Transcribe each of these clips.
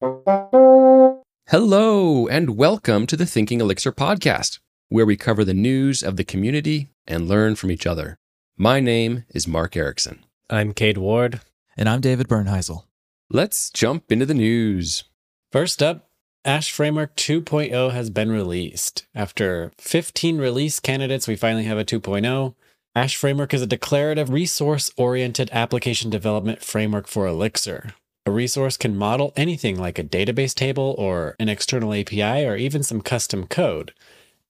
Hello, and welcome to the Thinking Elixir podcast, where we cover the news of the community and learn from each other. My name is Mark Ericksen. I'm Cade Ward. And I'm David Bernheisel. Let's jump into the news. First up, Ash Framework 2.0 has been released. After 15 release candidates, we finally have a 2.0. Ash Framework is a declarative, resource oriented application development framework for Elixir. A resource can model anything like a database table or an external API or even some custom code.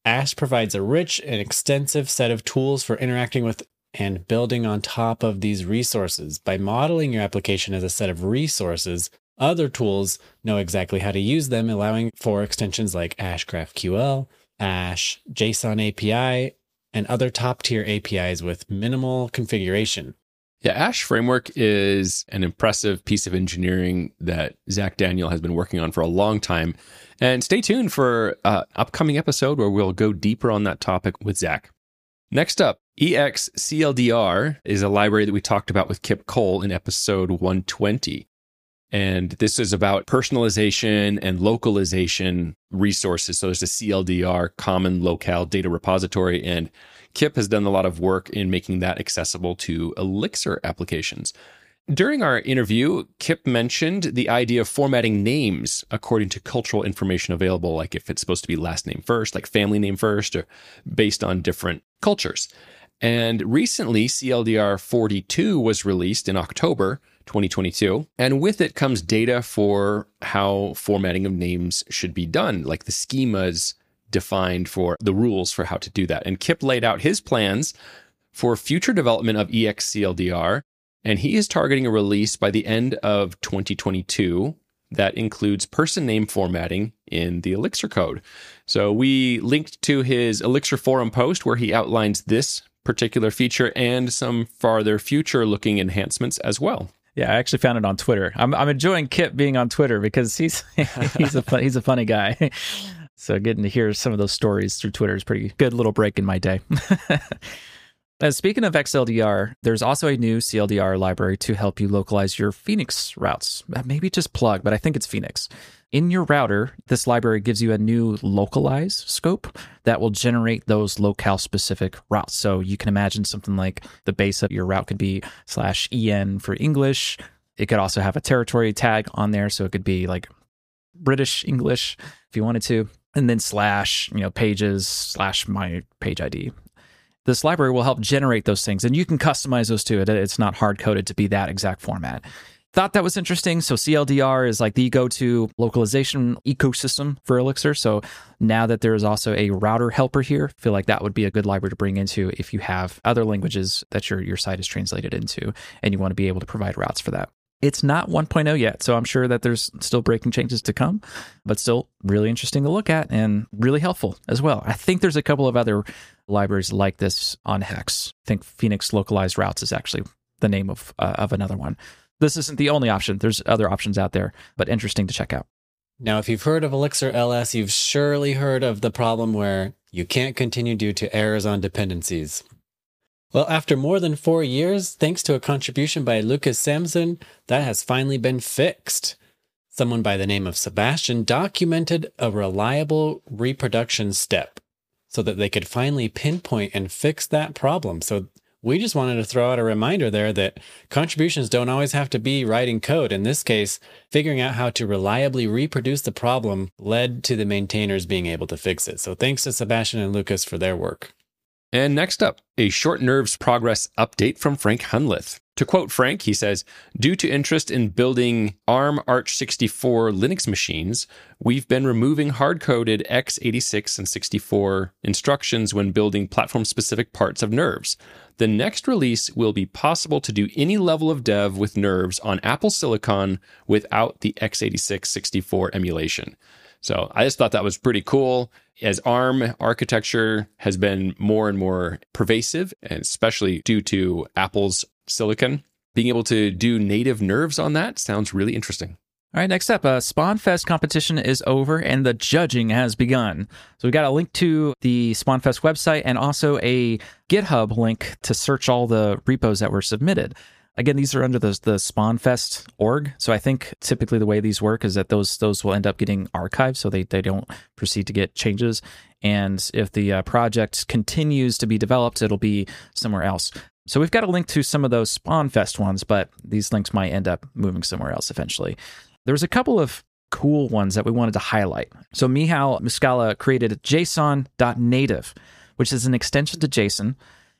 Ash provides a rich and extensive set of tools for interacting with and building on top of these resources. By modeling your application as a set of resources, other tools know exactly how to use them, allowing for extensions like Ash GraphQL, Ash JSON API, and other top tier APIs with minimal configuration. Yeah, Ash Framework is an impressive piece of engineering that Zach Daniel has been working on for a long time. And stay tuned for an upcoming episode where we'll go deeper on that topic with Zach. Next up, EXCLDR is a library that we talked about with Kip Cole in episode 120. And this is about personalization and localization resources. So there's a CLDR, Common Locale Data Repository, and Kip has done a lot of work in making that accessible to Elixir applications. During our interview, Kip mentioned the idea of formatting names according to cultural information available, like if it's supposed to be last name first, like family name first, or based on different cultures. And recently, CLDR 42 was released in October 2022. And with it comes data for how formatting of names should be done, like the schemas defined for the rules for how to do that. And Kip laid out his plans for future development of EXCLDR, and he is targeting a release by the end of 2022 that includes person name formatting in the Elixir code. So we linked to his Elixir forum post where he outlines this particular feature and some farther future looking enhancements as well. Yeah, I actually found it on Twitter. I'm I'm enjoying Kip being on Twitter because he's he's a fun, he's a funny guy. So getting to hear some of those stories through Twitter is pretty good little break in my day. As speaking of XLDR, there's also a new CLDR library to help you localize your Phoenix routes. Uh, maybe just plug, but I think it's Phoenix. In your router, this library gives you a new localize scope that will generate those locale specific routes. So you can imagine something like the base of your route could be slash EN for English. It could also have a territory tag on there. So it could be like British English if you wanted to, and then slash, you know, pages slash my page ID this library will help generate those things and you can customize those too. It's not hard coded to be that exact format. Thought that was interesting. So cldr is like the go-to localization ecosystem for elixir. So now that there is also a router helper here feel like that would be a good library to bring into if you have other languages that your your site is translated into and you want to be able to provide routes for that it's not 1.0 yet, so I'm sure that there's still breaking changes to come, but still really interesting to look at and really helpful as well. I think there's a couple of other libraries like this on Hex. I think Phoenix Localized Routes is actually the name of uh, of another one. This isn't the only option. There's other options out there, but interesting to check out. Now, if you've heard of Elixir LS, you've surely heard of the problem where you can't continue due to errors on dependencies. Well, after more than four years, thanks to a contribution by Lucas Samson, that has finally been fixed. Someone by the name of Sebastian documented a reliable reproduction step so that they could finally pinpoint and fix that problem. So we just wanted to throw out a reminder there that contributions don't always have to be writing code. In this case, figuring out how to reliably reproduce the problem led to the maintainers being able to fix it. So thanks to Sebastian and Lucas for their work. And next up, a short nerves progress update from Frank Hunleth. To quote Frank, he says, Due to interest in building ARM Arch 64 Linux machines, we've been removing hard coded x86 and 64 instructions when building platform specific parts of nerves. The next release will be possible to do any level of dev with nerves on Apple Silicon without the x86 64 emulation. So I just thought that was pretty cool as ARM architecture has been more and more pervasive, and especially due to Apple's silicon, being able to do native nerves on that sounds really interesting. All right, next up, uh, SpawnFest competition is over and the judging has begun. So we've got a link to the SpawnFest website and also a GitHub link to search all the repos that were submitted. Again, these are under the the SpawnFest org. So I think typically the way these work is that those those will end up getting archived, so they they don't proceed to get changes. And if the uh, project continues to be developed, it'll be somewhere else. So we've got a link to some of those SpawnFest ones, but these links might end up moving somewhere else eventually. There was a couple of cool ones that we wanted to highlight. So Michał Muskała created JSON.native, which is an extension to JSON.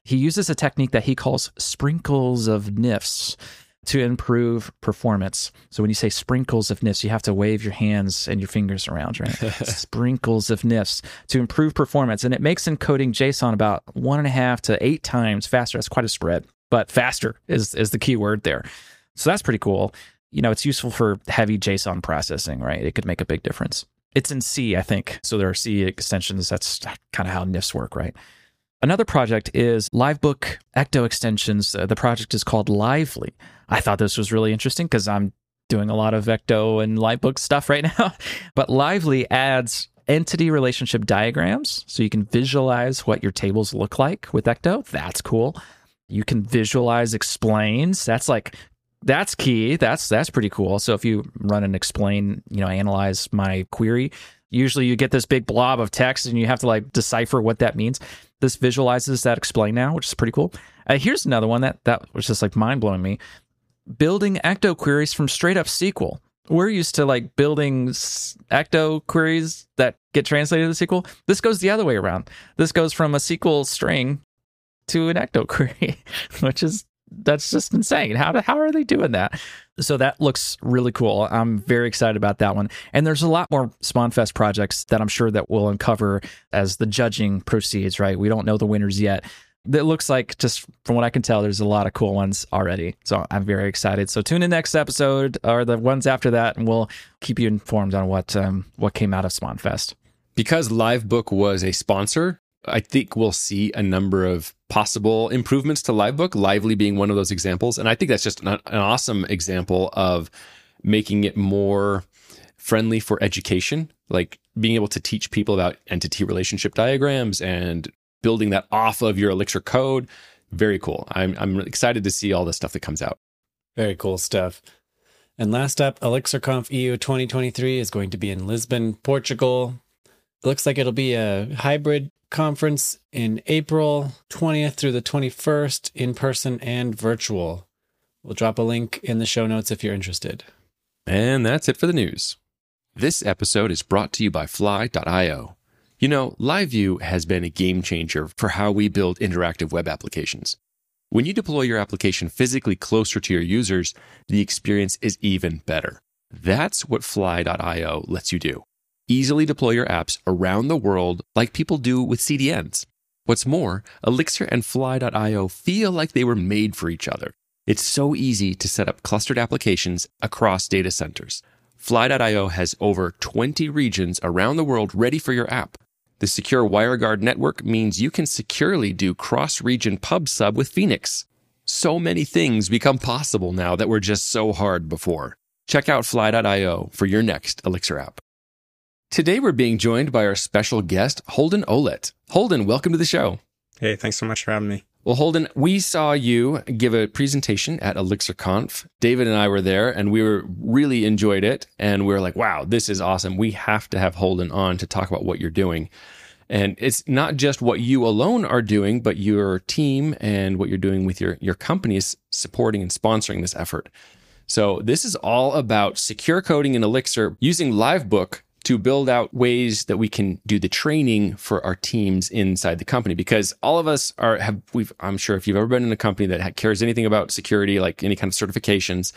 He uses a technique that he calls sprinkles of NIFs to improve performance. So when you say sprinkles of NIFs, you have to wave your hands and your fingers around, right? sprinkles of NIFs to improve performance. And it makes encoding JSON about one and a half to eight times faster. That's quite a spread, but faster is, is the key word there. So that's pretty cool. You know, it's useful for heavy JSON processing, right? It could make a big difference. It's in C, I think. So there are C extensions. That's kind of how NIFs work, right? Another project is Livebook Ecto extensions. Uh, the project is called Lively. I thought this was really interesting because I'm doing a lot of Ecto and Livebook stuff right now. but Lively adds entity relationship diagrams so you can visualize what your tables look like with Ecto. That's cool. You can visualize explains. That's like that's key. That's that's pretty cool. So if you run and explain, you know, analyze my query, usually you get this big blob of text and you have to like decipher what that means. This visualizes that explain now, which is pretty cool. Uh, here's another one that that was just like mind blowing me. Building ecto queries from straight up SQL. We're used to like building ecto queries that get translated to SQL. This goes the other way around. This goes from a SQL string to an ecto query, which is that's just insane. How do, how are they doing that? So that looks really cool. I'm very excited about that one. And there's a lot more SpawnFest projects that I'm sure that we'll uncover as the judging proceeds, right? We don't know the winners yet. It looks like just from what I can tell, there's a lot of cool ones already. So I'm very excited. So tune in next episode or the ones after that, and we'll keep you informed on what um, what came out of SpawnFest. Because Livebook was a sponsor, I think we'll see a number of possible improvements to Livebook, Lively being one of those examples. And I think that's just an, an awesome example of making it more friendly for education, like being able to teach people about entity relationship diagrams and building that off of your Elixir code. Very cool. I'm, I'm excited to see all the stuff that comes out. Very cool stuff. And last up, ElixirConf EU 2023 is going to be in Lisbon, Portugal. It looks like it'll be a hybrid conference in April 20th through the 21st, in person and virtual. We'll drop a link in the show notes if you're interested. And that's it for the news. This episode is brought to you by Fly.io. You know, LiveView has been a game changer for how we build interactive web applications. When you deploy your application physically closer to your users, the experience is even better. That's what Fly.io lets you do easily deploy your apps around the world like people do with CDNs. What's more, Elixir and Fly.io feel like they were made for each other. It's so easy to set up clustered applications across data centers. Fly.io has over 20 regions around the world ready for your app. The secure WireGuard network means you can securely do cross region pub sub with Phoenix. So many things become possible now that were just so hard before. Check out Fly.io for your next Elixir app. Today we're being joined by our special guest, Holden Oullette. Holden, welcome to the show. Hey, thanks so much for having me. Well, Holden, we saw you give a presentation at ElixirConf. David and I were there and we were really enjoyed it. And we were like, wow, this is awesome. We have to have Holden on to talk about what you're doing. And it's not just what you alone are doing, but your team and what you're doing with your, your company is supporting and sponsoring this effort. So this is all about secure coding in Elixir using Livebook to build out ways that we can do the training for our teams inside the company. Because all of us are have we've I'm sure if you've ever been in a company that cares anything about security like any kind of certifications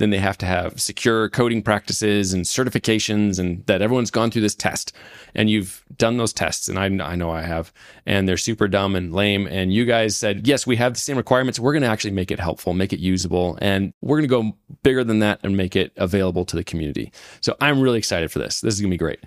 then they have to have secure coding practices and certifications and that everyone's gone through this test. And you've done those tests and I, I know I have and they're super dumb and lame. And you guys said yes we have the same requirements. We're going to actually make it helpful make it usable and we're going to go bigger than that and make it available to the community. So I'm really excited for this. This is going to be great.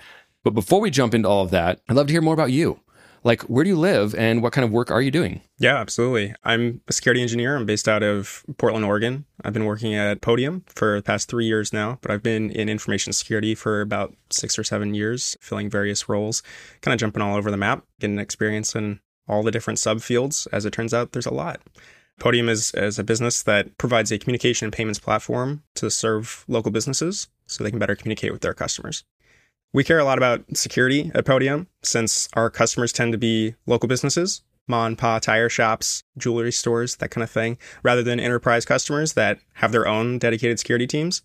But before we jump into all of that I'd love to hear more about you like where do you live and what kind of work are you doing? Yeah absolutely. I'm a security engineer. I'm based out of portland oregon. I've been working at podium for the past three years now but i've been in information security for about six or seven years filling various roles kind of jumping all over the map getting experience in all the different subfields. As it turns out there's a lot. Podium is, is a business that provides a communication and payments platform to serve local businesses so they can better communicate with their customers. We care a lot about security at Podium since our customers tend to be local businesses, mom and pa tire shops, jewelry stores, that kind of thing, rather than enterprise customers that have their own dedicated security teams.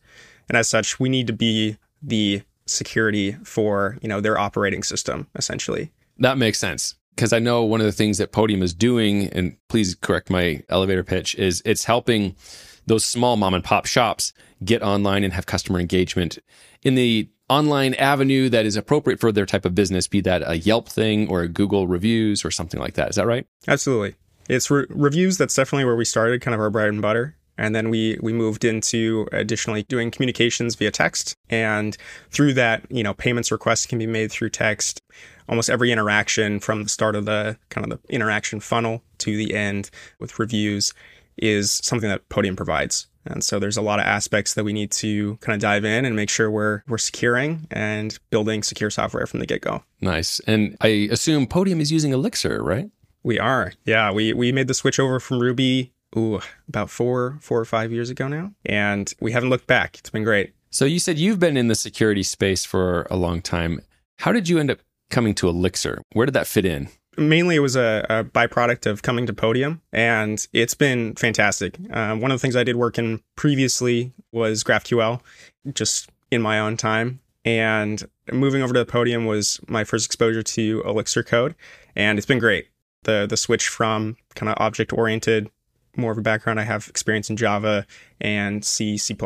And as such, we need to be the security for, you know, their operating system essentially. That makes sense because I know one of the things that Podium is doing, and please correct my elevator pitch, is it's helping those small mom and pop shops get online and have customer engagement in the online avenue that is appropriate for their type of business, be that a Yelp thing or a Google reviews or something like that. Is that right? Absolutely. It's re- reviews. That's definitely where we started, kind of our bread and butter. And then we we moved into additionally doing communications via text. And through that, you know, payments requests can be made through text. Almost every interaction from the start of the kind of the interaction funnel to the end with reviews is something that Podium provides. And so there's a lot of aspects that we need to kind of dive in and make sure we're we're securing and building secure software from the get-go. Nice. And I assume Podium is using Elixir, right? We are. Yeah, we we made the switch over from Ruby ooh, about 4 4 or 5 years ago now, and we haven't looked back. It's been great. So you said you've been in the security space for a long time. How did you end up coming to Elixir? Where did that fit in? Mainly it was a, a, byproduct of coming to Podium, and it's been fantastic. Uh, one of the things I did work in previously was GraphQL, just in my own time. And moving over to Podium was my first exposure to Elixir code, and it's been great. The the switch from kind of object oriented, more of a background I have experience in Java and C, C++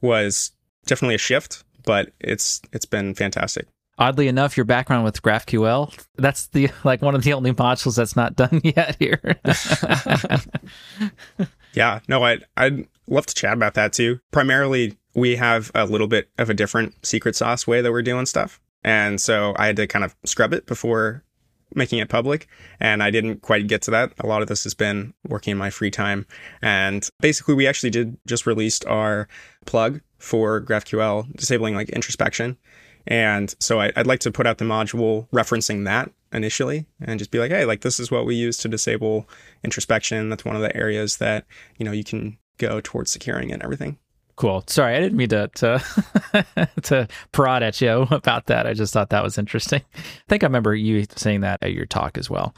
was definitely a shift, but it's it's been fantastic oddly enough, your background with GraphQL, that's the like one of the only modules that's not done yet here. yeah, no, I'd, I'd love to chat about that too. Primarily, we have a little bit of a different secret sauce way that we're doing stuff. And so I had to kind of scrub it before making it public. And I didn't quite get to that. A lot of this has been working in my free time. And basically, we actually did just released our plug for GraphQL, disabling like introspection. And so I, would like to put out the module referencing that initially and just be like, hey, like this is what we use to disable introspection. That's one of the areas that, you know, you can go towards securing and everything. Cool. Sorry, I didn't mean to to, to prod at you about that. I just thought that was interesting. I think I remember you saying that at your talk as well.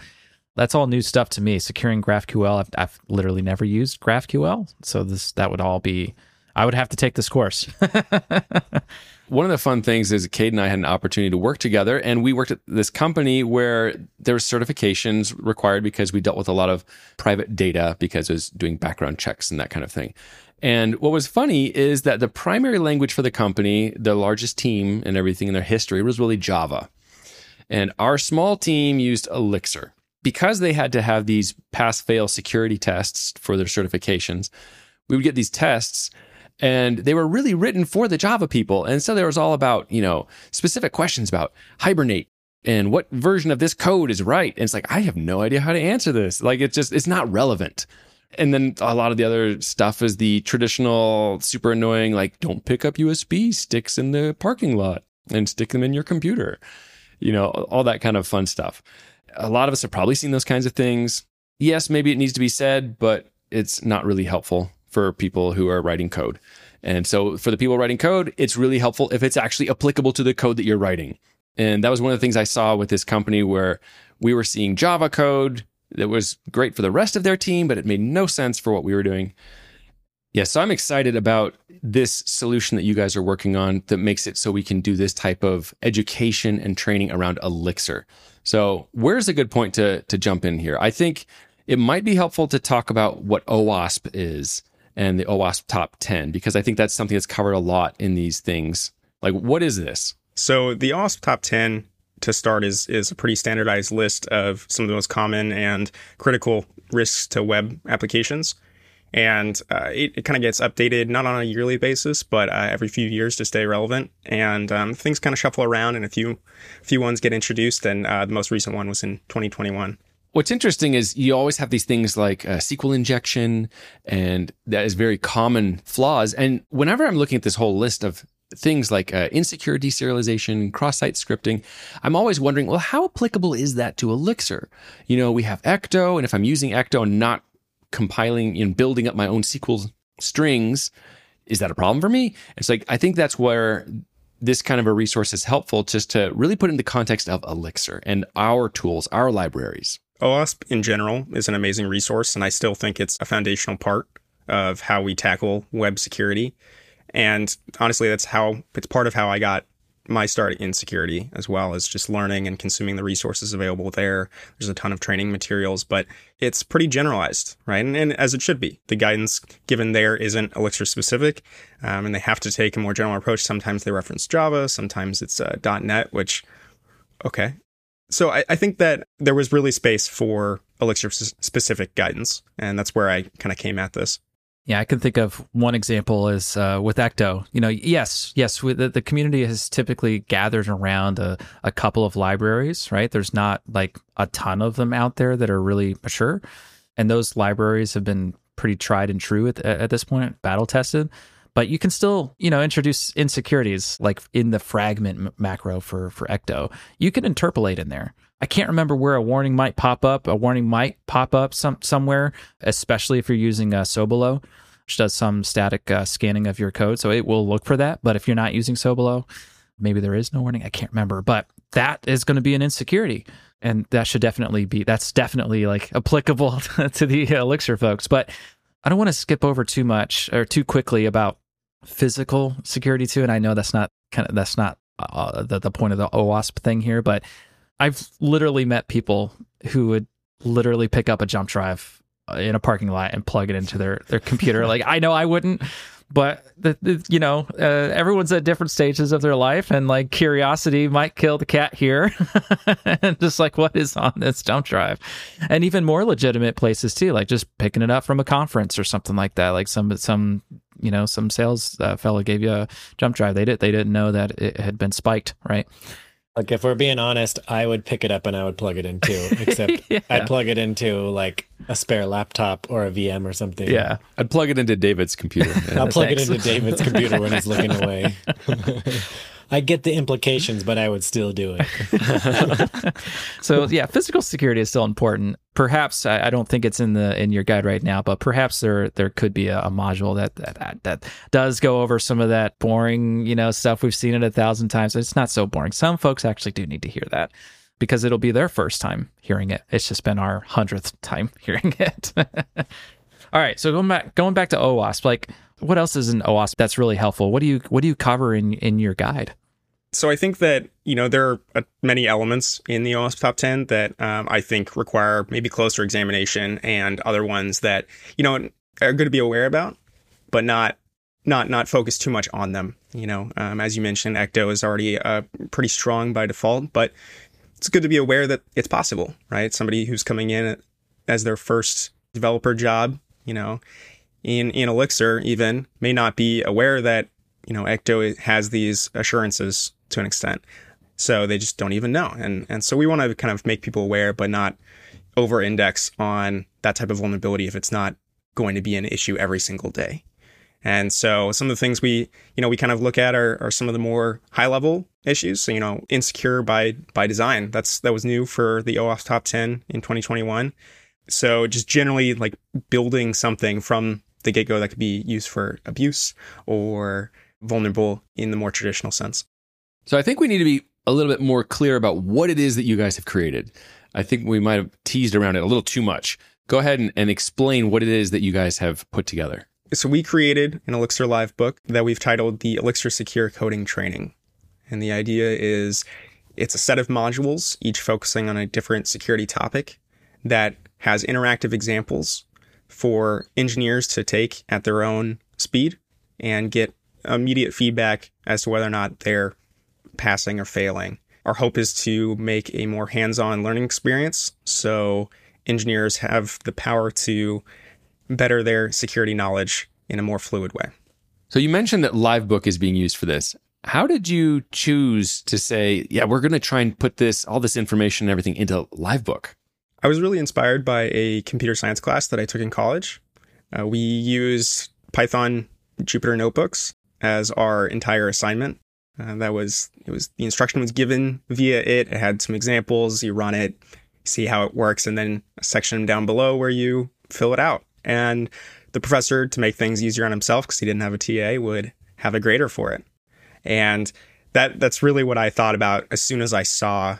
That's all new stuff to me. Securing GraphQL, I've, I've literally never used GraphQL, so this that would all be. I would have to take this course. one of the fun things is Cade and I had an opportunity to work together, and we worked at this company where there were certifications required because we dealt with a lot of private data because it was doing background checks and that kind of thing. And what was funny is that the primary language for the company, the largest team and everything in their history, was really Java. And our small team used Elixir. Because they had to have these pass fail security tests for their certifications, we would get these tests and they were really written for the Java people. And so there was all about, you know, specific questions about Hibernate and what version of this code is right. And it's like, I have no idea how to answer this. Like, it's just, it's not relevant. And then a lot of the other stuff is the traditional, super annoying, like, don't pick up USB sticks in the parking lot and stick them in your computer. You know, all that kind of fun stuff. A lot of us have probably seen those kinds of things. Yes, maybe it needs to be said, but it's not really helpful for people who are writing code. And so for the people writing code, it's really helpful if it's actually applicable to the code that you're writing. And that was one of the things I saw with this company where we were seeing Java code that was great for the rest of their team, but it made no sense for what we were doing. Yeah, so I'm excited about this solution that you guys are working on that makes it so we can do this type of education and training around Elixir. So, where's a good point to to jump in here? I think it might be helpful to talk about what OWASP is and the OWASP top 10 because I think that's something that's covered a lot in these things. Like, what is this? So, the OWASP top 10 to start is is a pretty standardized list of some of the most common and critical risks to web applications. And uh, it, it kind of gets updated not on a yearly basis, but uh, every few years to stay relevant. And um, things kind of shuffle around, and a few few ones get introduced. And uh, the most recent one was in 2021. What's interesting is you always have these things like uh, SQL injection, and that is very common flaws. And whenever I'm looking at this whole list of things like uh, insecure deserialization, cross-site scripting, I'm always wondering, well, how applicable is that to Elixir? You know, we have Ecto, and if I'm using Ecto and not compiling and building up my own SQL strings. Is that a problem for me? It's like, I think that's where this kind of a resource is helpful just to really put in the context of Elixir and our tools, our libraries. OWASP in general is an amazing resource, and I still think it's a foundational part of how we tackle web security. And honestly, that's how it's part of how I got my start in security as well as just learning and consuming the resources available there. There's a ton of training materials, but it's pretty generalized, right? And, and as it should be. The guidance given there isn't Elixir specific, um, and they have to take a more general approach. Sometimes they reference Java, sometimes it's uh, .NET, which, okay. So I, I think that there was really space for Elixir specific guidance, and that's where I kind of came at this. Yeah, I can think of one example is uh, with Ecto. You know, yes, yes, the, the community has typically gathered around a, a couple of libraries, right? There's not like a ton of them out there that are really mature. And those libraries have been pretty tried and true at, at this point, battle tested. But you can still, you know, introduce insecurities like in the fragment macro for for Ecto. You can interpolate in there. I can't remember where a warning might pop up. A warning might pop up some somewhere, especially if you're using uh, Sobelow, which does some static uh, scanning of your code. So it will look for that. But if you're not using Sobelow, maybe there is no warning. I can't remember. But that is going to be an insecurity, and that should definitely be. That's definitely like applicable to the Elixir folks. But I don't want to skip over too much or too quickly about physical security too. And I know that's not kind of that's not uh, the the point of the OWASP thing here, but I've literally met people who would literally pick up a jump drive in a parking lot and plug it into their their computer. like I know I wouldn't, but the, the, you know uh, everyone's at different stages of their life, and like curiosity might kill the cat here. and just like what is on this jump drive, and even more legitimate places too, like just picking it up from a conference or something like that. Like some some you know some sales uh, fellow gave you a jump drive. They did they didn't know that it had been spiked, right? Like if we're being honest, I would pick it up and I would plug it in too. Except yeah. I'd plug it into like a spare laptop or a VM or something. Yeah, I'd plug it into David's computer. I'll plug Thanks. it into David's computer when he's looking away. I get the implications, but I would still do it. so yeah, physical security is still important. Perhaps I, I, don't think it's in the in your guide right now, but perhaps there there could be a, a module that, that that does go over some of that boring you know stuff we've seen it a thousand times. It's not so boring. Some folks actually do need to hear that because it'll be their first time hearing it. It's just been our hundredth time hearing it. All right, so going back going back to OWASP, like what else is in OWASP that's really helpful? What do you what do you cover in in your guide? So I think that you know there are uh, many elements in the OWASP top ten that um, I think require maybe closer examination, and other ones that you know are good to be aware about, but not not not focus too much on them. You know, um, as you mentioned, Ecto is already uh, pretty strong by default, but it's good to be aware that it's possible, right? Somebody who's coming in as their first developer job, you know, in in Elixir even may not be aware that you know Ecto has these assurances to an extent. So they just don't even know. And and so we want to kind of make people aware, but not over index on that type of vulnerability if it's not going to be an issue every single day. And so some of the things we, you know, we kind of look at are, are some of the more high level issues. So, you know, insecure by by design. That's that was new for the OWASP top 10 in 2021. So just generally like building something from the get go that could be used for abuse or vulnerable in the more traditional sense. So I think we need to be a little bit more clear about what it is that you guys have created. I think we might have teased around it a little too much. Go ahead and, and explain what it is that you guys have put together. So we created an Elixir Livebook that we've titled the Elixir Secure Coding Training. And the idea is it's a set of modules, each focusing on a different security topic that has interactive examples for engineers to take at their own speed and get immediate feedback as to whether or not they're passing or failing. Our hope is to make a more hands on learning experience so engineers have the power to better their security knowledge in a more fluid way. So you mentioned that Livebook is being used for this. How did you choose to say, yeah, we're going to try and put this, all this information and everything into Livebook? I was really inspired by a computer science class that I took in college. Uh, we use Python Jupyter notebooks as our entire assignment. Uh, that was it was the instruction was given via it. It had some examples. You run it, see how it works, and then a section down below where you fill it out. And the professor, to make things easier on himself, because he didn't have a TA, would have a grader for it. And that that's really what I thought about as soon as I saw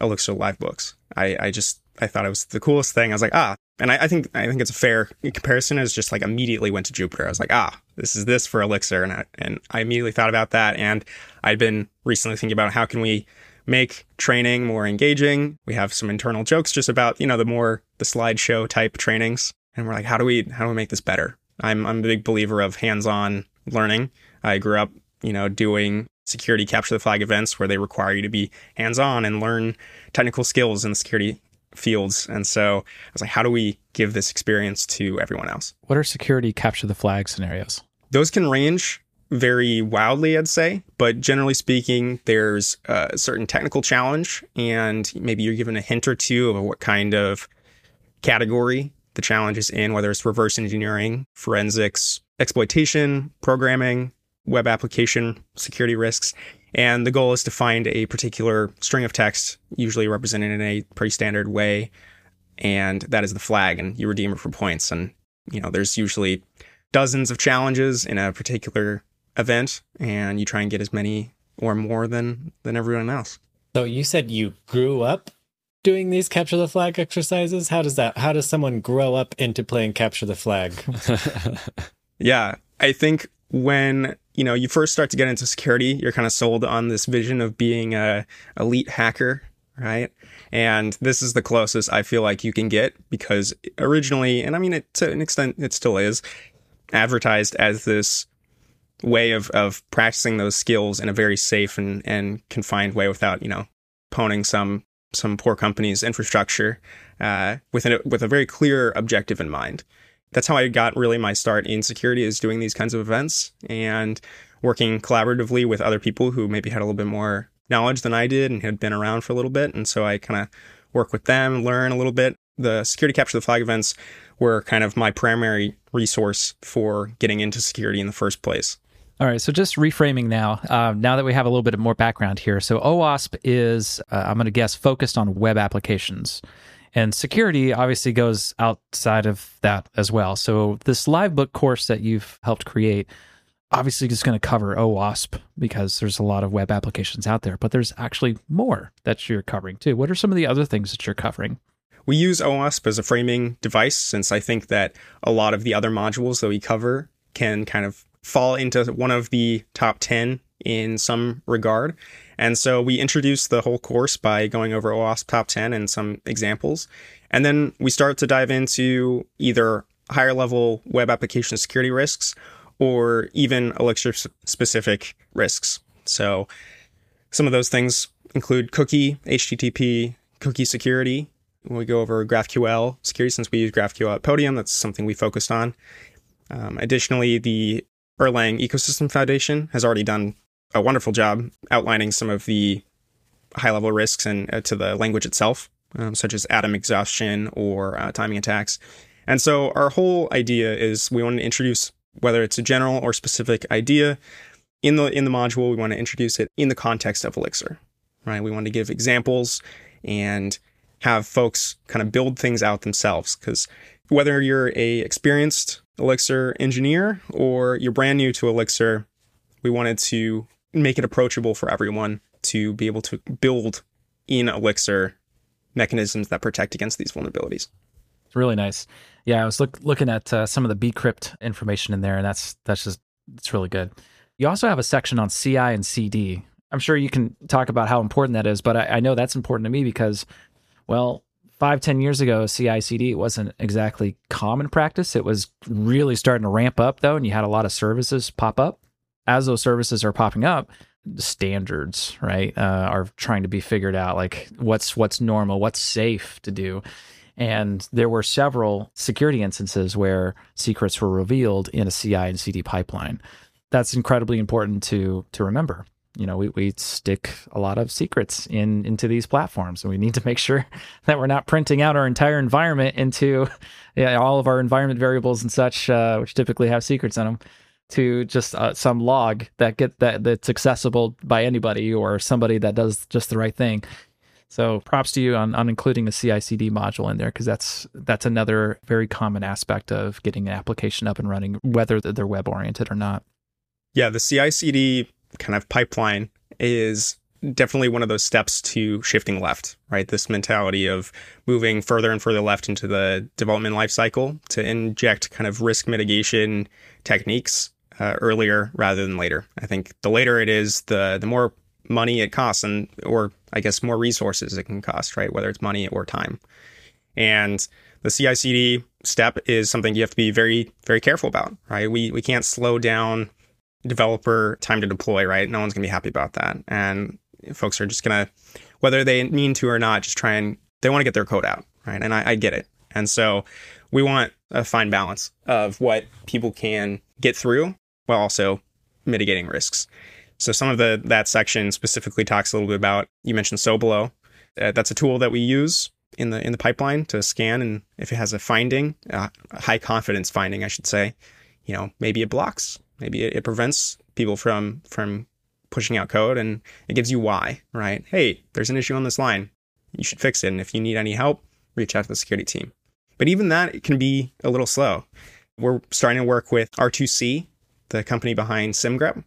Elixir Livebooks. I, I just I thought it was the coolest thing. I was like, ah, and I, I, think I think it's a fair comparison. Is just like immediately went to Jupyter. I was like, ah, this is this for Elixir, and I, and I immediately thought about that. And I'd been recently thinking about how can we make training more engaging. We have some internal jokes just about you know the more the slideshow type trainings, and we're like, how do we how do we make this better? I'm I'm a big believer of hands-on learning. I grew up you know doing security capture the flag events where they require you to be hands-on and learn technical skills in the security fields. And so I was like, how do we give this experience to everyone else? What are security capture the flag scenarios? Those can range very wildly, I'd say. But generally speaking, there's a certain technical challenge, and maybe you're given a hint or two of what kind of category the challenge is in, whether it's reverse engineering, forensics, exploitation, programming, web application security risks. And the goal is to find a particular string of text, usually represented in a pretty standard way. And that is the flag, and you redeem it for points. And, you know, there's usually dozens of challenges in a particular event, and you try and get as many or more than than everyone else. So you said you grew up doing these capture the flag exercises. How does that how does someone grow up into playing capture the flag? yeah, I think when you know you first start to get into security, you're kind of sold on this vision of being a elite hacker, right? And this is the closest I feel like you can get because originally, and I mean it to an extent, it still is advertised as this way of of practicing those skills in a very safe and and confined way without you know poning some some poor company's infrastructure uh, with a with a very clear objective in mind that's how I got really my start in security is doing these kinds of events and working collaboratively with other people who maybe had a little bit more knowledge than I did and had been around for a little bit. And so I kind of work with them, learn a little bit. The security capture the flag events were kind of my primary resource for getting into security in the first place. All right, so just reframing now. Uh, now that we have a little bit of more background here, so OWASP is, uh, I'm going to guess, focused on web applications. And security obviously goes outside of that as well. So this live book course that you've helped create obviously is going to cover OWASP because there's a lot of web applications out there, but there's actually more that you're covering too. What are some of the other things that you're covering? We use OWASP as a framing device since I think that a lot of the other modules that we cover can kind of fall into one of the top 10 in some regard. And so we introduce the whole course by going over OWASP Top 10 and some examples. And then we start to dive into either higher level web application security risks or even Elixir specific risks. So some of those things include cookie, HTTP, cookie security. We go over GraphQL security, since we use GraphQL at Podium, that's something we focused on. Um, additionally, the Erlang Ecosystem Foundation has already done a wonderful job outlining some of the high level risks and uh, to the language itself, um, such as atom exhaustion or uh, timing attacks. And so our whole idea is we want to introduce whether it's a general or specific idea in the in the module. We want to introduce it in the context of Elixir, right? We want to give examples and have folks kind of build things out themselves because whether you're a experienced Elixir engineer or you're brand new to Elixir, we wanted to make it approachable for everyone to be able to build in Elixir mechanisms that protect against these vulnerabilities. It's really nice. Yeah, I was look, looking at uh, some of the bcrypt information in there, and that's that's just it's really good. You also have a section on CI and CD. I'm sure you can talk about how important that is, but I, I know that's important to me because, well, five ten years ago, CI CD wasn't exactly common practice. It was really starting to ramp up though, and you had a lot of services pop up as those services are popping up, standards right uh, are trying to be figured out like what's what's normal what's safe to do. And there were several security instances where secrets were revealed in a ci and cd pipeline. That's incredibly important to to remember. You know we, we stick a lot of secrets in into these platforms and we need to make sure that we're not printing out our entire environment into yeah, all of our environment variables and such uh, which typically have secrets in them to just uh, some log that get that that's accessible by anybody or somebody that does just the right thing. So props to you on, on including a CI/CD module in there because that's that's another very common aspect of getting an application up and running, whether they're web oriented or not. Yeah, the CI/CD kind of pipeline is definitely one of those steps to shifting left, right? This mentality of moving further and further left into the development lifecycle to inject kind of risk mitigation techniques uh, earlier rather than later. I think the later it is, the the more money it costs, and or I guess more resources it can cost, right? Whether it's money or time. And the CI/CD step is something you have to be very very careful about, right? We we can't slow down developer time to deploy, right? No one's gonna be happy about that, and folks are just gonna, whether they mean to or not, just try and they want to get their code out, right? And I, I get it, and so we want a fine balance of what people can get through while also mitigating risks. So some of the that section specifically talks a little bit about you mentioned Sobelow. Uh, that's a tool that we use in the in the pipeline to scan and if it has a finding, uh, a high confidence finding, I should say, you know, maybe it blocks, maybe it, it prevents people from from pushing out code and it gives you why, right? Hey, there's an issue on this line. You should fix it. And if you need any help, reach out to the security team. But even that it can be a little slow. We're starting to work with R2C, the company behind Semgrep.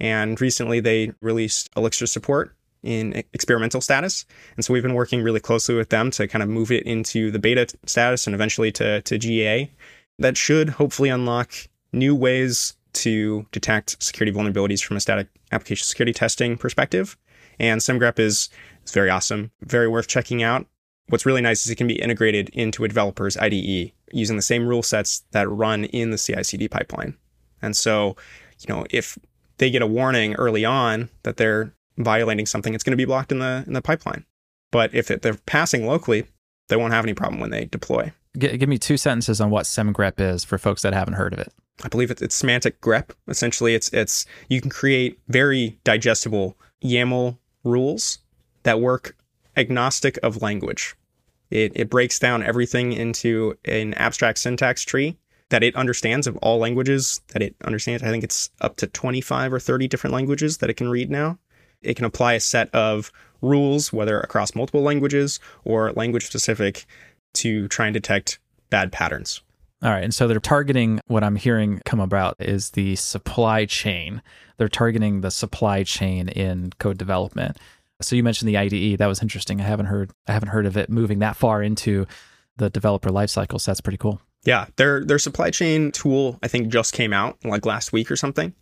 And recently they released Elixir support in experimental status. And so we've been working really closely with them to kind of move it into the beta status and eventually to, to GA. That should hopefully unlock new ways to detect security vulnerabilities from a static application security testing perspective. And Semgrep is, is very awesome, very worth checking out. What's really nice is it can be integrated into a developer's IDE using the same rule sets that run in the CI CD pipeline. And so, you know, if they get a warning early on that they're violating something, it's going to be blocked in the in the pipeline. But if it, they're passing locally, they won't have any problem when they deploy. G- give me two sentences on what Semgrep is for folks that haven't heard of it. I believe it's, it's semantic grep. Essentially, it's it's you can create very digestible YAML rules that work agnostic of language. It, it breaks down everything into an abstract syntax tree that it understands of all languages that it understands. I think it's up to 25 or 30 different languages that it can read now. It can apply a set of rules, whether across multiple languages or language specific, to try and detect bad patterns. All right. And so they're targeting what I'm hearing come about is the supply chain. They're targeting the supply chain in code development. So you mentioned the IDE. That was interesting. I haven't heard I haven't heard of it moving that far into the developer lifecycle. So that's pretty cool. Yeah, their their supply chain tool I think just came out like last week or something.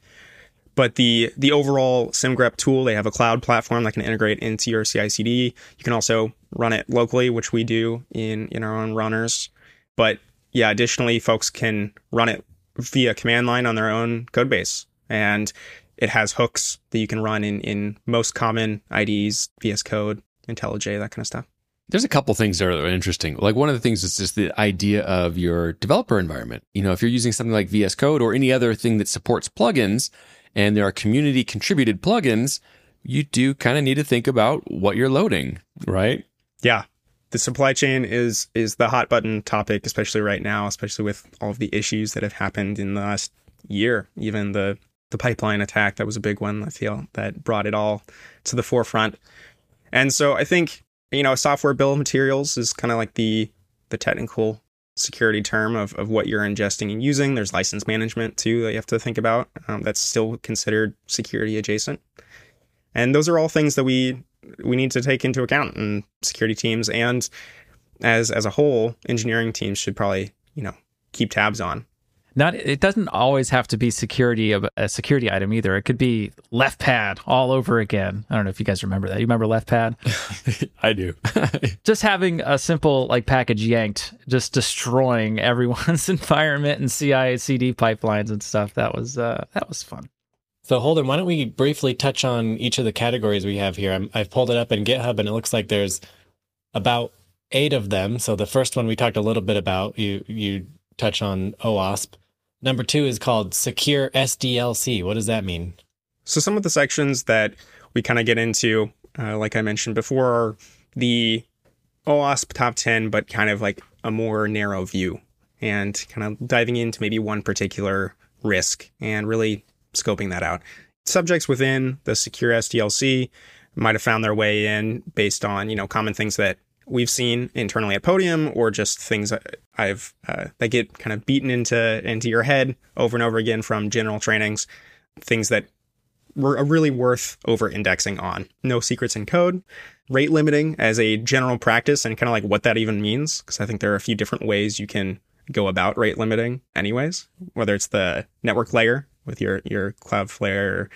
But the the overall Semgrep tool, they have a cloud platform that can integrate into your CI/CD. You can also run it locally, which we do in in our own runners. But yeah, additionally, folks can run it via command line on their own code base. And it has hooks that you can run in, in most common IDEs, VS Code, IntelliJ, that kind of stuff. There's a couple things that are interesting. Like one of the things is just the idea of your developer environment. You know, if you're using something like VS Code or any other thing that supports plugins and there are community contributed plugins, you do kind of need to think about what you're loading, right? Yeah the supply chain is is the hot button topic, especially right now, especially with all of the issues that have happened in the last year. Even the the pipeline attack that was a big one. I feel that brought it all to the forefront. And so I think you know software bill of materials is kind of like the the technical security term of, of what you're ingesting and using. There's license management too that you have to think about. Um, that's still considered security adjacent. And those are all things that we we need to take into account and security teams and as as a whole engineering teams should probably you know keep tabs on not it doesn't always have to be security of a security item either it could be left pad all over again i don't know if you guys remember that you remember left pad i do just having a simple like package yanked just destroying everyone's environment and ci cd pipelines and stuff that was uh that was fun so Holden, why don't we briefly touch on each of the categories we have here? i have pulled it up in GitHub, and it looks like there's about eight of them. So the first one we talked a little bit about. You you touch on OWASP. Number two is called Secure SDLC. What does that mean? So some of the sections that we kind of get into, uh, like I mentioned before, are the OWASP top ten, but kind of like a more narrow view, and kind of diving into maybe one particular risk and really scoping that out. Subjects within the secure SDLC might have found their way in based on, you know, common things that we've seen internally at Podium or just things that I've uh, that get kind of beaten into into your head over and over again from general trainings, things that were really worth over indexing on. No secrets in code, rate limiting as a general practice and kind of like what that even means because I think there are a few different ways you can go about rate limiting anyways, whether it's the network layer with your your Cloudflare,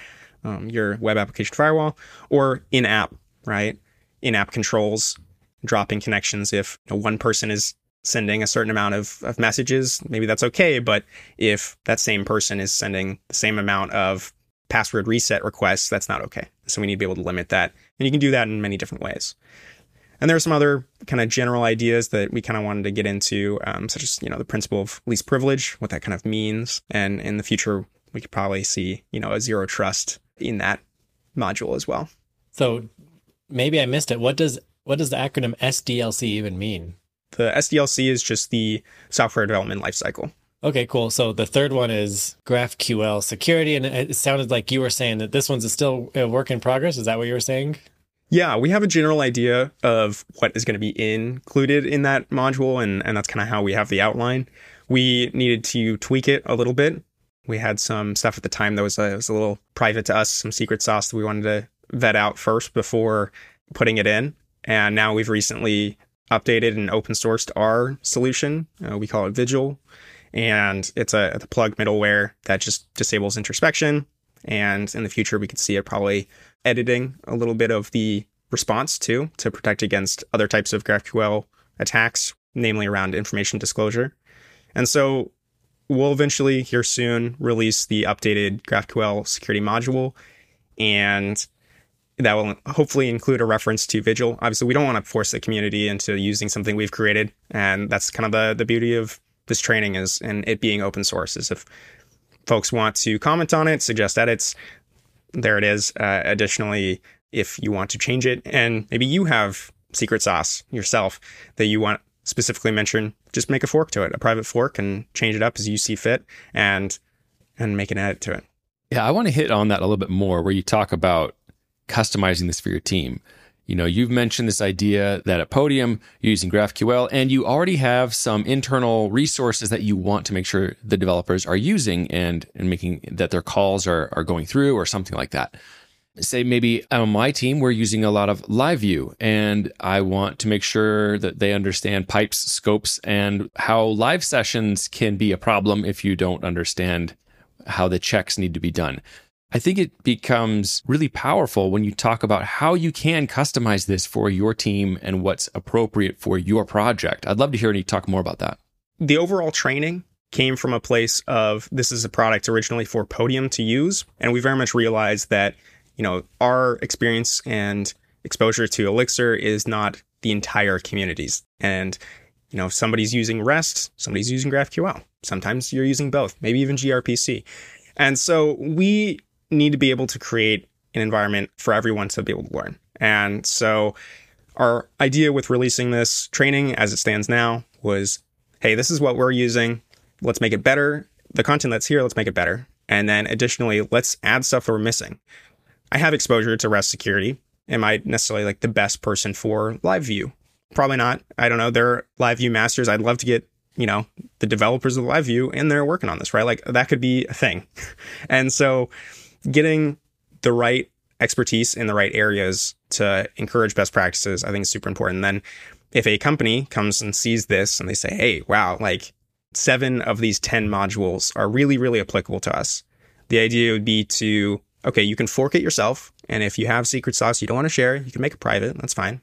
um, your web application firewall, or in app, right? In app controls, dropping connections if you know, one person is sending a certain amount of, of messages, maybe that's okay. But if that same person is sending the same amount of password reset requests, that's not okay. So we need to be able to limit that. And you can do that in many different ways. And there are some other kind of general ideas that we kind of wanted to get into, um, such as, you know, the principle of least privilege, what that kind of means. And in the future, we could probably see, you know, a zero trust in that module as well. So maybe I missed it. What does what does the acronym SDLC even mean? The SDLC is just the software development lifecycle. Okay, cool. So the third one is GraphQL security, and it sounded like you were saying that this one's still a work in progress. Is that what you were saying? Yeah, we have a general idea of what is going to be included in that module, and, and that's kind of how we have the outline. We needed to tweak it a little bit. We had some stuff at the time that was a, was a little private to us, some secret sauce that we wanted to vet out first before putting it in. And now we've recently updated and open sourced our solution. Uh, we call it Vigil. And it's a, a plug middleware that just disables introspection. And in the future, we could see it probably editing a little bit of the response too to protect against other types of GraphQL attacks, namely around information disclosure. And so we'll eventually here soon release the updated GraphQL security module. And that will hopefully include a reference to Vigil. Obviously, we don't want to force the community into using something we've created, and that's kind of the the beauty of this training is and it being open source. Is if folks want to comment on it, suggest edits, there it is. Uh, additionally, if you want to change it, and maybe you have secret sauce yourself that you want specifically mention, just make a fork to it, a private fork, and change it up as you see fit, and and make an edit to it. Yeah, I want to hit on that a little bit more, where you talk about customizing this for your team. You know, you've mentioned this idea that at Podium you're using GraphQL and you already have some internal resources that you want to make sure the developers are using and, and making that their calls are, are going through or something like that. Say maybe on my team, we're using a lot of LiveView and I want to make sure that they understand pipes, scopes, and how live sessions can be a problem if you don't understand how the checks need to be done. I think it becomes really powerful when you talk about how you can customize this for your team and what's appropriate for your project. I'd love to hear you talk more about that. The overall training came from a place of this is a product originally for Podium to use. And we very much realized that, you know, our experience and exposure to Elixir is not the entire communities. And, you know, if somebody's using REST, somebody's using GraphQL. Sometimes you're using both, maybe even gRPC. And so we need to be able to create an environment for everyone to be able to learn. And so our idea with releasing this training as it stands now was hey, this is what we're using. Let's make it better. The content that's here, let's make it better. And then additionally, let's add stuff that we're missing. I have exposure to REST security. Am I necessarily like the best person for LiveView? Probably not. I don't know. They're LiveView masters. I'd love to get, you know, the developers of LiveView and they're working on this, right? Like that could be a thing. and so getting the right expertise in the right areas to encourage best practices, I think is super important. Then if a company comes and sees this and they say, hey, wow, like seven of these 10 modules are really, really applicable to us. The idea would be to, okay, you can fork it yourself. And if you have secret sauce you don't want to share, you can make it private. That's fine.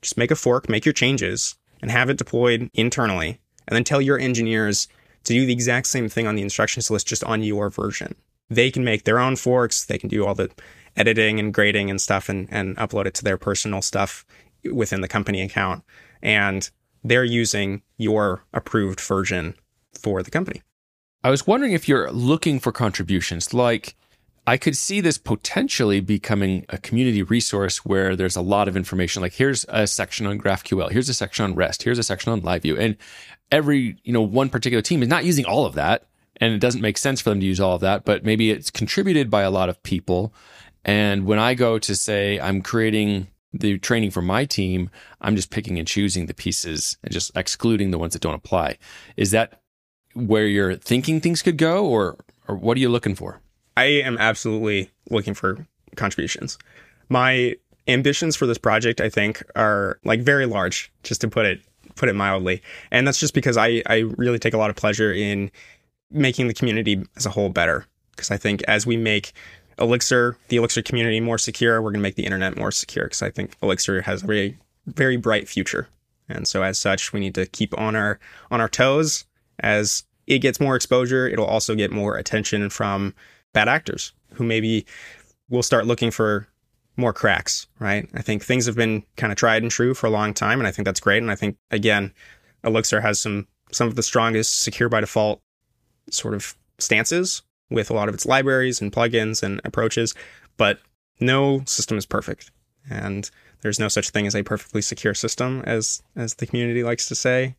Just make a fork, make your changes, and have it deployed internally. And then tell your engineers to do the exact same thing on the instructions list, just on your version they can make their own forks. They can do all the editing and grading and stuff and, and upload it to their personal stuff within the company account. And they're using your approved version for the company. I was wondering if you're looking for contributions. Like, I could see this potentially becoming a community resource where there's a lot of information. Like, here's a section on GraphQL, here's a section on REST, here's a section on LiveView, and every you know one particular team is not using all of that and it doesn't make sense for them to use all of that, but maybe it's contributed by a lot of people. And when I go to say I'm creating the training for my team, I'm just picking and choosing the pieces and just excluding the ones that don't apply. Is that where you're thinking things could go or or what are you looking for? I am absolutely looking for contributions. My ambitions for this project, I think, are like very large, just to put it put it mildly. And that's just because I, I really take a lot of pleasure in making the community as a whole better. Because I think as we make Elixir, the Elixir community more secure, we're going to make the internet more secure. Because I think Elixir has a very, very bright future. And so as such, we need to keep on our on our toes. As it gets more exposure, it'll also get more attention from bad actors who maybe will start looking for more cracks, right? I think things have been kind of tried and true for a long time, and I think that's great. And I think again, Elixir has some some of the strongest secure by default sort of stances with a lot of its libraries and plugins and approaches, but no system is perfect. And there's no such thing as a perfectly secure system as as the community likes to say.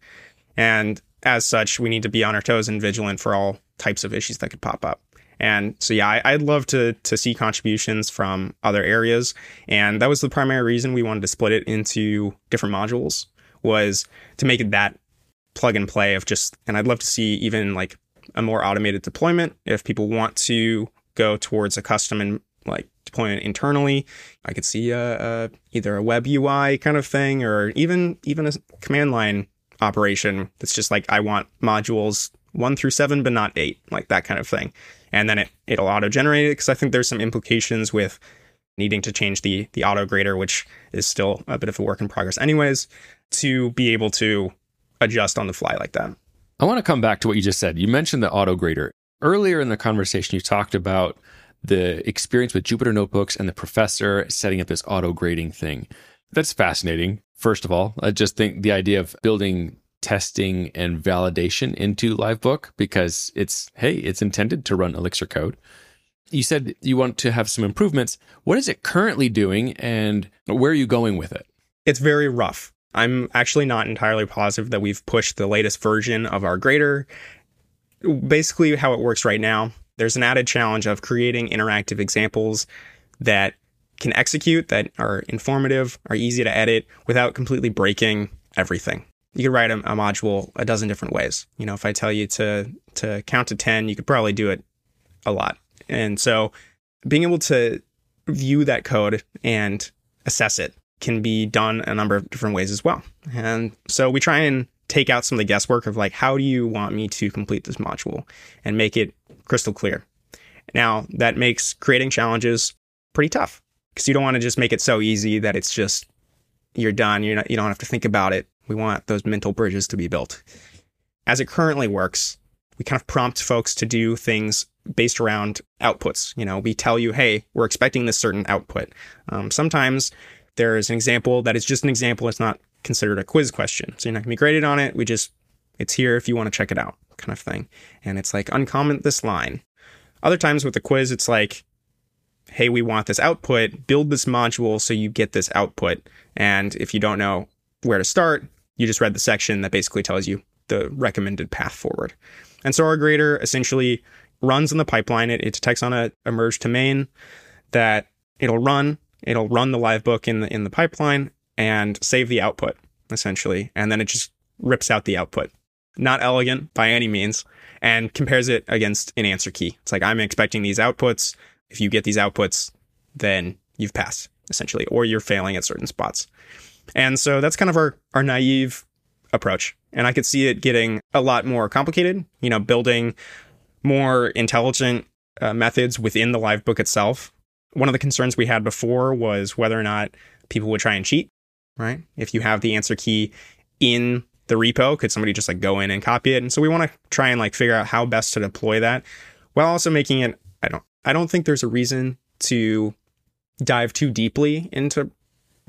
And as such, we need to be on our toes and vigilant for all types of issues that could pop up. And so, yeah, I, would love to to see contributions from other areas. And that was the primary reason we wanted to split it into different modules was to make it that plug and play of just. And I'd love to see even like a more automated deployment if people want to go towards a custom and like deployment internally. I could see a, a, either a web UI kind of thing or even even a command line operation that's just like I want modules one through seven, but not eight, like that kind of thing and then it, it'll auto generate it because I think there's some implications with needing to change the the auto grader, which is still a bit of a work in progress, anyways, to be able to adjust on the fly like that. I want to come back to what you just said. You mentioned the auto grader earlier in the conversation. You talked about the experience with Jupyter notebooks and the professor setting up this auto grading thing. That's fascinating. First of all, I just think the idea of building testing and validation into Livebook because it's, hey, it's intended to run Elixir code. You said you want to have some improvements. What is it currently doing and where are you going with it? It's very rough. I'm actually not entirely positive that we've pushed the latest version of our grader. Basically, how it works right now, there's an added challenge of creating interactive examples that can execute, that are informative, are easy to edit without completely breaking everything you could write a, a, module a dozen different ways. You know, if I tell you to to count to ten, you could probably do it a lot. And so, being able to view that code and assess it can be done a number of different ways as well. And so we try and take out some of the guesswork of like, how do you want me to complete this module and make it crystal clear. Now that makes creating challenges pretty tough because you don't want to just make it so easy that it's just you're done. You're not, you don't have to think about it we want those mental bridges to be built. As it currently works, we kind of prompt folks to do things based around outputs. You know, we tell you, hey, we're expecting this certain output. Um, sometimes there is an example that is just an example. It's not considered a quiz question. So you're not going to be graded on it. We just, it's here if you want to check it out kind of thing. And it's like, uncomment this line. Other times with the quiz, it's like, hey, we want this output, build this module so you get this output. And if you don't know where to start, you just read the section that basically tells you the recommended path forward. And so our grader essentially runs in the pipeline. It, it detects on a, a merge to main that it'll run, it'll run the Livebook in the in the pipeline and save the output essentially, and then it just rips out the output. Not elegant by any means, and compares it against an answer key. It's like I'm expecting these outputs. If you get these outputs, then you've passed essentially, or you're failing at certain spots. And so that's kind of our, our naive approach. And I could see it getting a lot more complicated, you know, building more intelligent uh, methods within the Livebook itself. One of the concerns we had before was whether or not people would try and cheat, right? If you have the answer key in the repo, could somebody just like go in and copy it? And so we want to try and like figure out how best to deploy that while also making it I don't I don't think there's a reason to dive too deeply into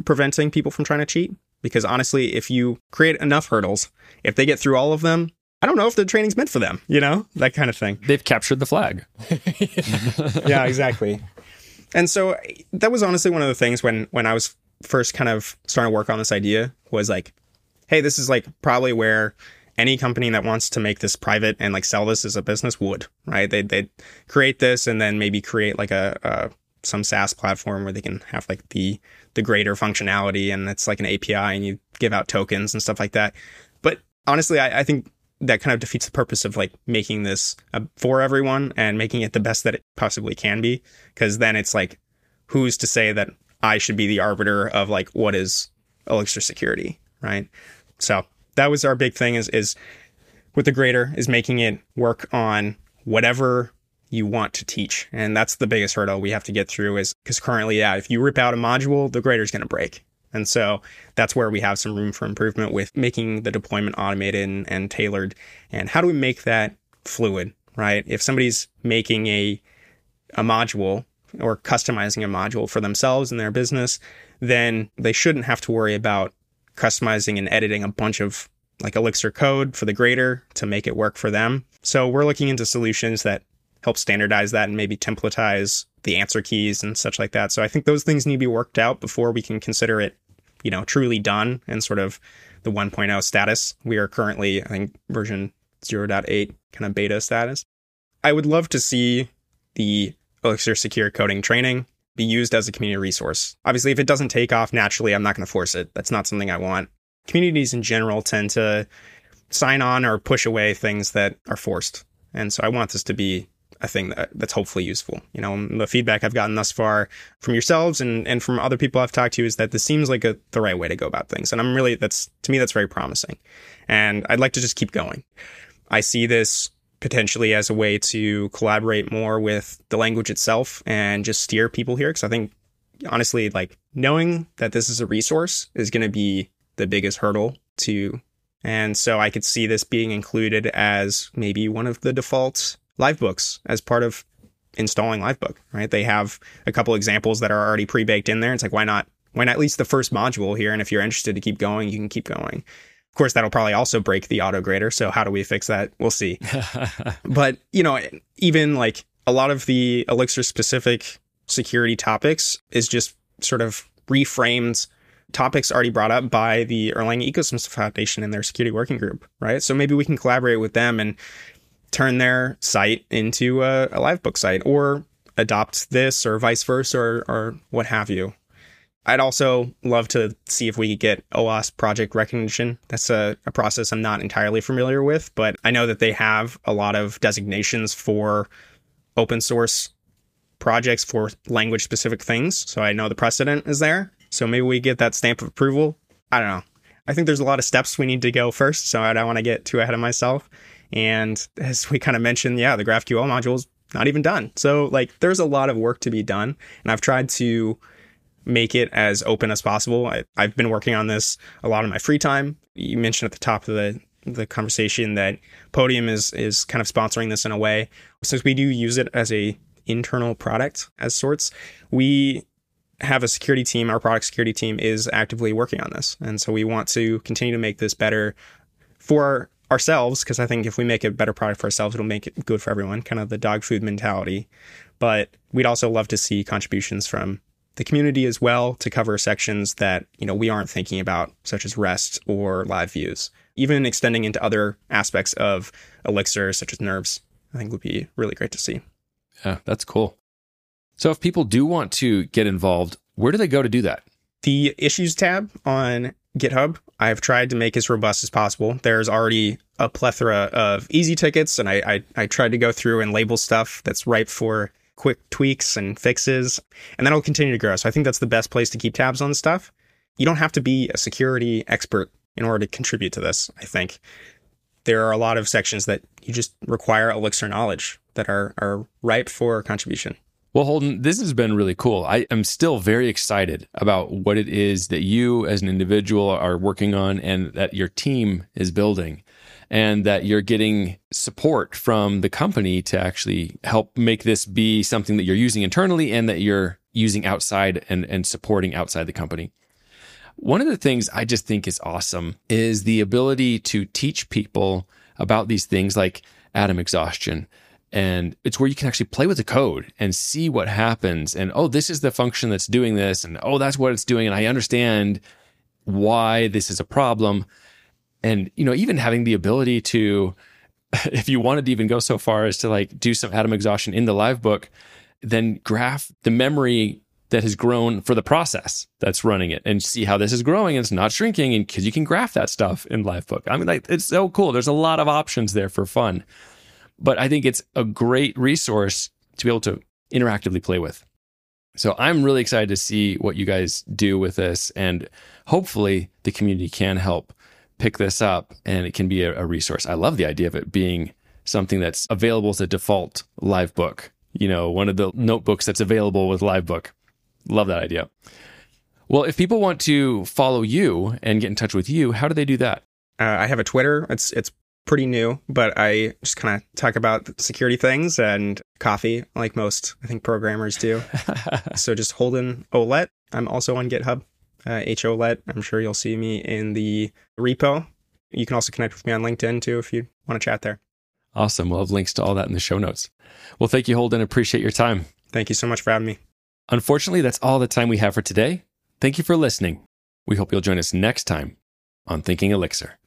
preventing people from trying to cheat. Because honestly, if you create enough hurdles, if they get through all of them, I don't know if the training's meant for them, you know, that kind of thing. They've captured the flag. yeah, exactly. And so that was honestly one of the things when when I was first kind of starting to work on this idea was like, hey, this is like probably where any company that wants to make this private and like sell this as a business would, right? They'd, they'd create this and then maybe create like a, a some SaaS platform where they can have like the the grader functionality and it's like an API and you give out tokens and stuff like that. But honestly, I, I think that kind of defeats the purpose of like making this uh, for everyone and making it the best that it possibly can be. Because then it's like, who's to say that I should be the arbiter of like what is Elixir security, right? So that was our big thing is is with the grader is making it work on whatever you want to teach. And that's the biggest hurdle we have to get through is because currently, yeah, if you rip out a module, the grader is going to break. And so that's where we have some room for improvement with making the deployment automated and, and tailored. And how do we make that fluid, right? If somebody's making a, a module or customizing a module for themselves and their business, then they shouldn't have to worry about customizing and editing a bunch of like Elixir code for the grader to make it work for them. So we're looking into solutions that help standardize that and maybe templatize the answer keys and such like that. So I think those things need to be worked out before we can consider it, you know, truly done and sort of the 1.0 status. We are currently, I think, version 0.8 kind of beta status. I would love to see the Elixir secure coding training be used as a community resource. Obviously, if it doesn't take off naturally, I'm not going to force it. That's not something I want. Communities in general tend to sign on or push away things that are forced. And so I want this to be a thing that, that's hopefully useful. You know, the feedback I've gotten thus far from yourselves and, and from other people I've talked to is that this seems like a, the right way to go about things. And I'm really, that's, to me, that's very promising. And I'd like to just keep going. I see this potentially as a way to collaborate more with the language itself and just steer people here. Cause I think honestly, like knowing that this is a resource is going to be the biggest hurdle to. And so I could see this being included as maybe one of the default livebooks as part of installing livebook, right? They have a couple examples that are already pre-baked in there. It's like, why not, why not at least the first module here? And if you're interested to keep going, you can keep going. Of course, that'll probably also break the auto grader. So how do we fix that? We'll see. but, you know, even like a lot of the Elixir specific security topics is just sort of reframed topics already brought up by the Erlang Ecosystem Foundation and their security working group, right? So maybe we can collaborate with them and turn their site into a, a Livebook site or adopt this or vice versa or, or what have you. I'd also love to see if we could get OWASP project recognition. That's a, a, process I'm not entirely familiar with, but I know that they have a lot of designations for open source projects for language specific things. So I know the precedent is there. So maybe we get that stamp of approval. I don't know. I think there's a lot of steps we need to go first. So I don't want to get too ahead of myself. And as we kind of mentioned, yeah, the GraphQL module is not even done. So like there's a lot of work to be done. And I've tried to make it as open as possible. I, have been working on this a lot of my free time. You mentioned at the top of the the conversation that Podium is is kind of sponsoring this in a way. Since we do use it as a internal product as sorts, we have a security team. Our product security team is actively working on this, and so we want to continue to make this better for ourselves because I think if we make a better product for ourselves, it'll make it good for everyone. Kind of the dog food mentality. But we'd also love to see contributions from the community as well to cover sections that you know we aren't thinking about, such as REST or live views. Even extending into other aspects of Elixir, such as nerves, I think would be really great to see. Yeah, that's cool. So if people do want to get involved, where do they go to do that? The issues tab on GitHub, I've tried to make as robust as possible. There's already a plethora of easy tickets, and I, I, I tried to go through and label stuff that's ripe for quick tweaks and fixes, and that'll continue to grow. So I think that's the best place to keep tabs on stuff. You don't have to be a security expert in order to contribute to this. I think there are a lot of sections that you just require Elixir knowledge that are are ripe for contribution. Well, Holden, this has been really cool. I am still very excited about what it is that you as an individual are working on and that your team is building and that you're getting support from the company to actually help make this be something that you're using internally and that you're using outside and, and supporting outside the company. One of the things I just think is awesome is the ability to teach people about these things like atom exhaustion, and it's where you can actually play with the code and see what happens and oh this is the function that's doing this and oh that's what it's doing and i understand why this is a problem. And you know even having the ability to if you wanted to even go so far as to like do some atom exhaustion in the Livebook then graph the memory that has grown for the process that's running it and see how this is growing and it's not shrinking and because you can graph that stuff in livebook i mean like it's so cool. There's a lot of options there for fun but i think it's a great resource to be able to interactively play with so i'm really excited to see what you guys do with this and hopefully the community can help pick this up and it can be a, a resource i love the idea of it being something that's available as a default Livebook you know one of the notebooks that's available with Livebook Love that idea. Well, if people want to follow you and get in touch with you, how do they do that? Uh, I have a Twitter. It's it's pretty new, but I just kind of talk about security things and coffee, like most I think programmers do. so just Holden Oullette. I'm also on GitHub, uh, H Oullette. I'm sure you'll see me in the repo. You can also connect with me on LinkedIn too if you want to chat there. Awesome. We'll have links to all that in the show notes. Well, thank you, Holden. Appreciate your time. Thank you so much for having me. Unfortunately, that's all the time we have for today. Thank you for listening. We hope you'll join us next time on Thinking Elixir.